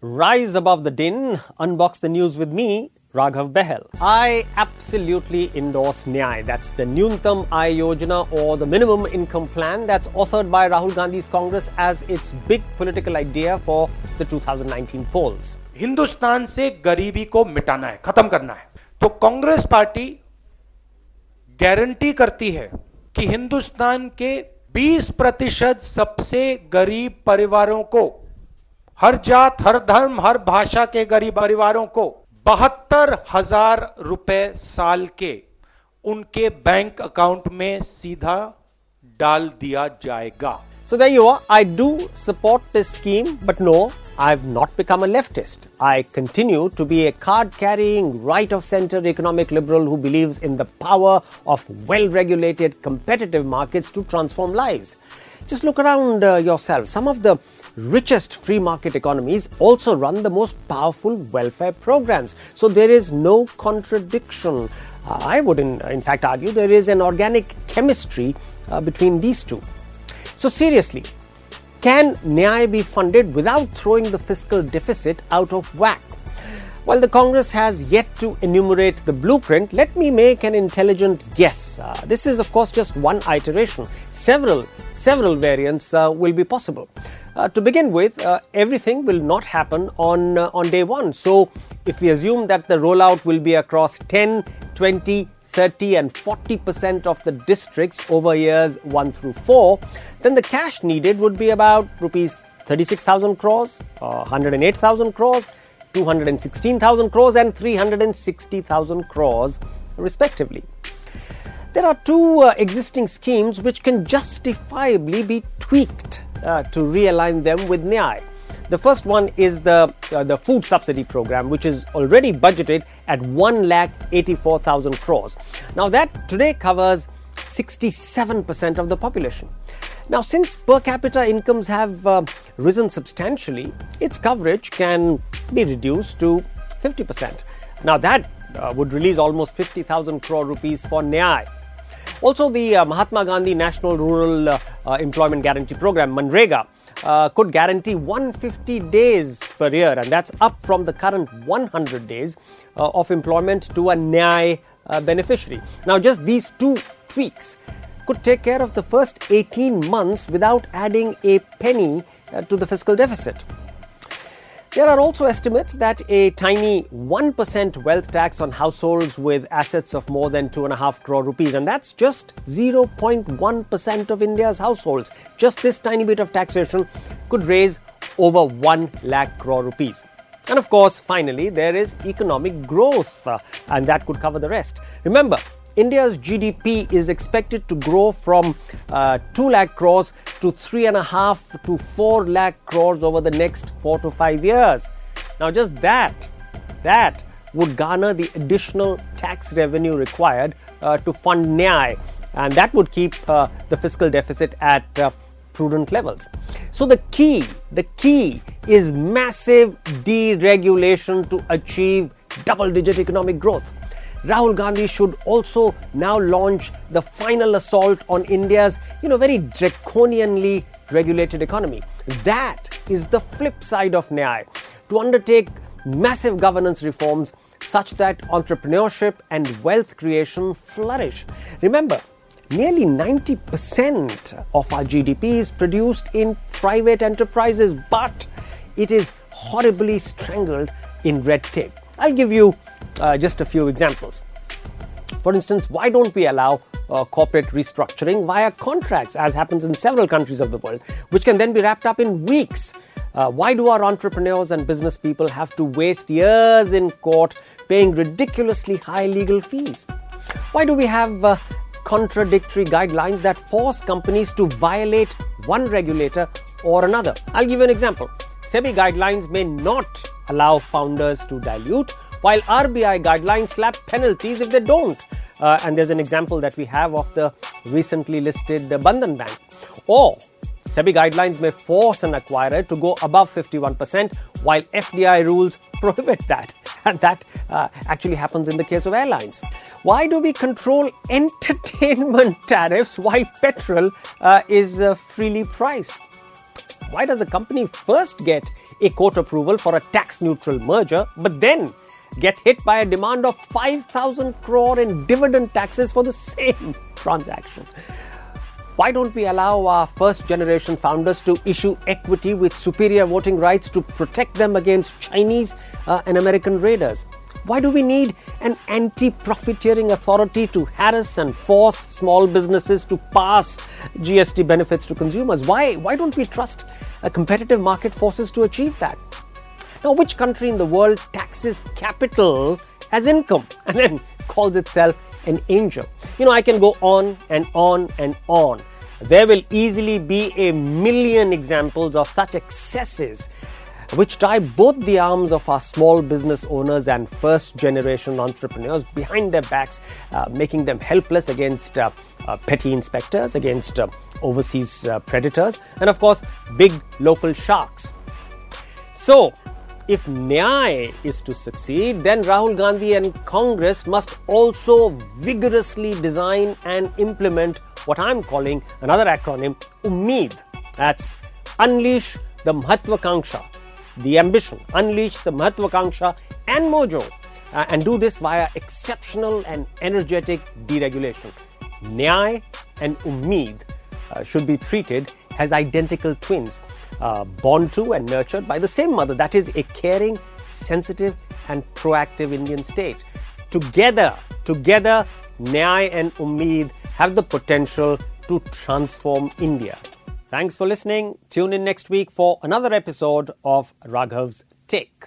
Rise above the din, unbox the news with me, Raghav Behel. I absolutely endorse Nyay. That's the Nyuntam Aay Yojana or the minimum income plan that's authored by Rahul Gandhi's Congress as its big political idea for the 2019 polls. Hindustan से गरीबी को मिटाना है खत्म करना है तो Congress party guarantee करती है कि हिंदुस्तान के 20 प्रतिशत सबसे गरीब परिवारों को हर जात, हर धर्म, हर भाषा के गरीब परिवारों को बहत्तर हज़ार रुपए साल के उनके बैंक अकाउंट में सीधा डाल दिया जाएगा। So they you I do support this scheme but no I have not become a leftist I continue to be a card carrying right of centre economic liberal who believes in the power of well regulated competitive markets to transform lives just look around yourself some of richest free market economies also run the most powerful welfare programs. So there is no contradiction. Uh, I would, in, in fact, argue there is an organic chemistry uh, between these two. So, seriously, can Nyay be funded without throwing the fiscal deficit out of whack? While the Congress has yet to enumerate the blueprint, let me make an intelligent guess. Uh, this is, of course, just one iteration. Several, several variants uh, will be possible. Uh, to begin with, uh, everything will not happen on uh, on day one. So, if we assume that the rollout will be across 10, 20, 30 and 40% of the districts over years 1 through 4, then the cash needed would be about rupees 36,000 crores, uh, 108,000 crores, 216,000 crores, and 360,000 crores, respectively. There are two uh, existing schemes which can justifiably be tweaked uh, to realign them with Nyay. The first one is the uh, the food subsidy program, which is already budgeted at one lakh eighty four thousand crores. Now that today covers sixty seven percent of the population. Now, since per capita incomes have uh, risen substantially, its coverage can be reduced to fifty percent. Now that uh, would release almost fifty thousand crore rupees for Nyay. Also, the uh, Mahatma Gandhi National Rural uh, uh, Employment Guarantee Program, MNREGA, uh, could guarantee 150 days per year, and that's up from the current 100 days of employment to a Nyay beneficiary. Now, just these two tweaks could take care of the first 18 months without adding a penny uh, to the fiscal deficit. There are also estimates that a tiny 1% wealth tax on households with assets of more than 2.5 crore rupees, and that's just 0.1% of India's households. Just this tiny bit of taxation could raise over 1 lakh crore rupees. And of course, finally, there is economic growth, uh, and that could cover the rest. Remember, India's GDP is expected to grow from uh, 2 lakh crores to 3.5 to 4 lakh crores over the next 4 to 5 years. Now, just that, that would garner the additional tax revenue required uh, to fund Nyay, and that would keep uh, the fiscal deficit at uh, prudent levels. So, the key, the key is massive deregulation to achieve double digit economic growth. Rahul Gandhi should also now launch the final assault on India's, you know, very draconianly regulated economy. That is the flip side of Nyay. To undertake massive governance reforms such that entrepreneurship and wealth creation flourish. Remember, nearly 90% of our GDP is produced in private enterprises, but it is horribly strangled in red tape. I'll give you uh, just a few examples. For instance, why don't we allow uh, corporate restructuring via contracts, as happens in several countries of the world, which can then be wrapped up in weeks? Uh, why do our entrepreneurs and business people have to waste years in court paying ridiculously high legal fees? Why do we have uh, contradictory guidelines that force companies to violate one regulator or another? I'll give you an example. SEBI guidelines may not allow founders to dilute, while RBI guidelines slap penalties if they don't. Uh, and there's an example that we have of the recently listed Bandhan Bank. Or SEBI guidelines may force an acquirer to go above 51%, while FDI rules prohibit that. And that uh, actually happens in the case of airlines. Why do we control entertainment tariffs while petrol uh, is uh, freely priced? Why does a company first get a court approval for a tax neutral merger, but then get hit by a demand of 5,000 crore in dividend taxes for the same transaction? Why don't we allow our first generation founders to issue equity with superior voting rights to protect them against Chinese uh, and American raiders? Why do we need an anti profiteering authority to harass and force small businesses to pass GST benefits to consumers? Why, why don't we trust uh, competitive market forces to achieve that? Now, which country in the world taxes capital as income and then calls itself an angel? You know, I can go on and on and on. There will easily be a million examples of such excesses which tie both the arms of our small business owners and first generation entrepreneurs behind their backs, uh, making them helpless against uh, uh, petty inspectors, against uh, overseas uh, predators, and of course, big local sharks. So, if Nyay is to succeed, then Rahul Gandhi and Congress must also vigorously design and implement what I'm calling another acronym, Ummeed. That's Unleash the Mahatvakanksha, the ambition, unleash the Mahatvakanksha and mojo, uh, and do this via exceptional and energetic deregulation. Nyay and Ummeed uh, should be treated as identical twins, uh, born to and nurtured by the same mother, that is, a caring, sensitive, and proactive Indian state. Together, together, Nyay and Ummeed have the potential to transform India. Thanks for listening. Tune in next week for another episode of Raghav's Take.